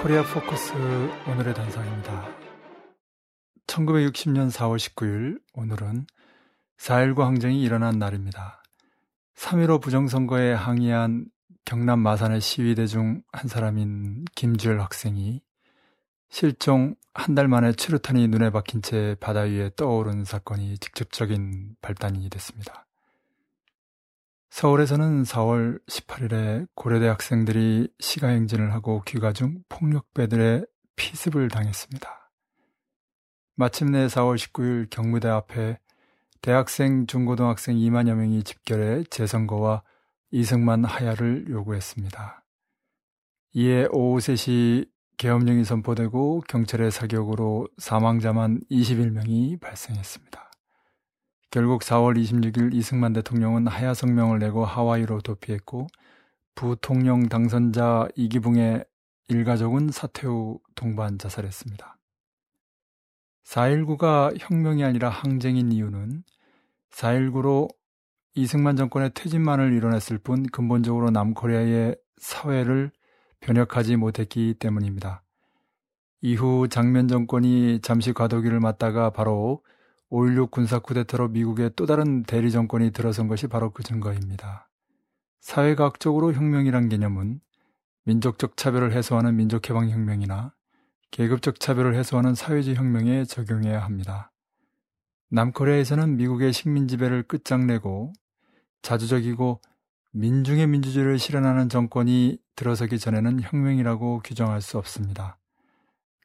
코리아 포커스 오늘의 단상입니다. 1960년 4월 19일 오늘은 4.19 항쟁이 일어난 날입니다. 3.15 부정선거에 항의한 경남 마산의 시위대 중 한 사람인 김주열 학생이 실종 한 달 만에 최루탄이 눈에 박힌 채 바다 위에 떠오른 사건이 직접적인 발단이 됐습니다. 서울에서는 4월 18일에 고려대 학생들이 시가행진을 하고 귀가 중 폭력배들의 피습을 당했습니다. 마침내 4월 19일 경무대 앞에 대학생, 중고등학생 2만여 명이 집결해 재선거와 이승만 하야를 요구했습니다. 이에 오후 3시 계엄령이 선포되고 경찰의 사격으로 사망자만 21명이 발생했습니다. 결국 4월 26일 이승만 대통령은 하야 성명을 내고 하와이로 도피했고 부통령 당선자 이기붕의 일가족은 사퇴 후 동반 자살했습니다. 4.19가 혁명이 아니라 항쟁인 이유는 4.19로 이승만 정권의 퇴진만을 이뤄냈을 뿐 근본적으로 남코리아의 사회를 변혁하지 못했기 때문입니다. 이후 장면 정권이 잠시 과도기를 맞다가 바로 5.16 군사 쿠데타로 미국의 또 다른 대리 정권이 들어선 것이 바로 그 증거입니다. 사회과학적으로 혁명이란 개념은 민족적 차별을 해소하는 민족해방혁명이나 계급적 차별을 해소하는 사회주의 혁명에 적용해야 합니다. 남코리아에서는 미국의 식민 지배를 끝장내고 자주적이고 민중의 민주주의를 실현하는 정권이 들어서기 전에는 혁명이라고 규정할 수 없습니다.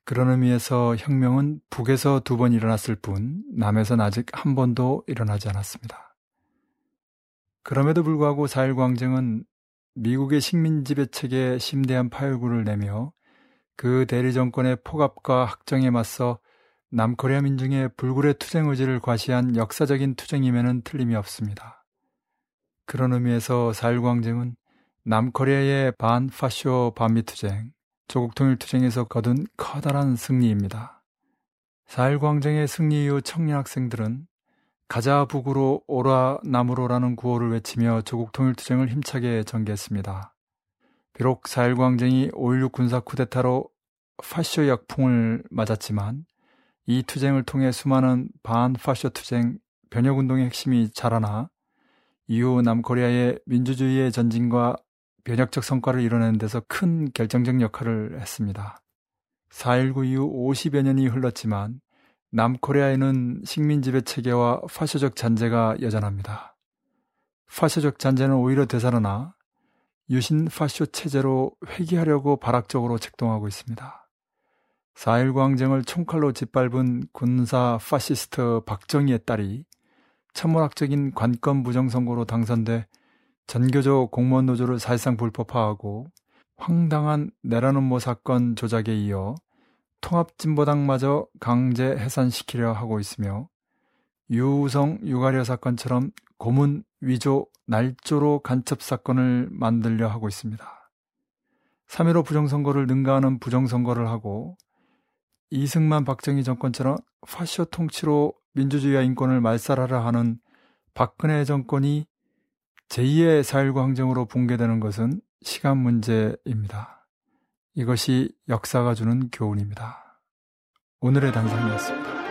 그런 의미에서 혁명은 북에서 두 번 일어났을 뿐 남에선 아직 한 번도 일어나지 않았습니다. 그럼에도 불구하고 4.19 항쟁은 미국의 식민 지배 체계에 심대한 파열구를 내며 그 대리 정권의 폭압과 확정에 맞서 남코리아 민중의 불굴의 투쟁 의지를 과시한 역사적인 투쟁임에는 틀림이 없습니다. 그런 의미에서 4.19 항쟁은 남코리아의 반파쇼 반미 투쟁, 조국 통일 투쟁에서 거둔 커다란 승리입니다. 4.19 항쟁의 승리 이후 청년 학생들은 가자 북으로 오라 남으로라는 구호를 외치며 조국 통일 투쟁을 힘차게 전개했습니다. 비록 4.19 항쟁이 5.16 군사 쿠데타로 파쇼 역풍을 맞았지만 이 투쟁을 통해 수많은 반파쇼 투쟁, 변혁운동의 핵심이 자라나 이후 남코리아의 민주주의의 전진과 변혁적 성과를 이뤄내는 데서 큰 결정적 역할을 했습니다. 4.19 이후 50여 년이 흘렀지만 남코리아에는 식민지배 체계와 파쇼적 잔재가 여전합니다. 파쇼적 잔재는 오히려 되살아나 유신 파쇼 체제로 회귀하려고 발악적으로 책동하고 있습니다. 4.19 항쟁을 총칼로 짓밟은 군사 파시스트 박정희의 딸이 천문학적인 관권 부정 선거로 당선돼 전교조 공무원 노조를 사실상 불법화하고 황당한 내란음모 사건 조작에 이어 통합진보당마저 강제 해산시키려 하고 있으며 유우성 유가려 사건처럼 고문 위조 날조로 간첩 사건을 만들려 하고 있습니다. 3.15 부정선거를 능가하는 부정선거를 하고 이승만 박정희 정권처럼 파쇼 통치로 민주주의와 인권을 말살하려 하는 박근혜 정권이 제2의 4.19 항쟁으로 붕괴되는 것은 시간 문제입니다. 이것이 역사가 주는 교훈입니다. 오늘의 단상이었습니다.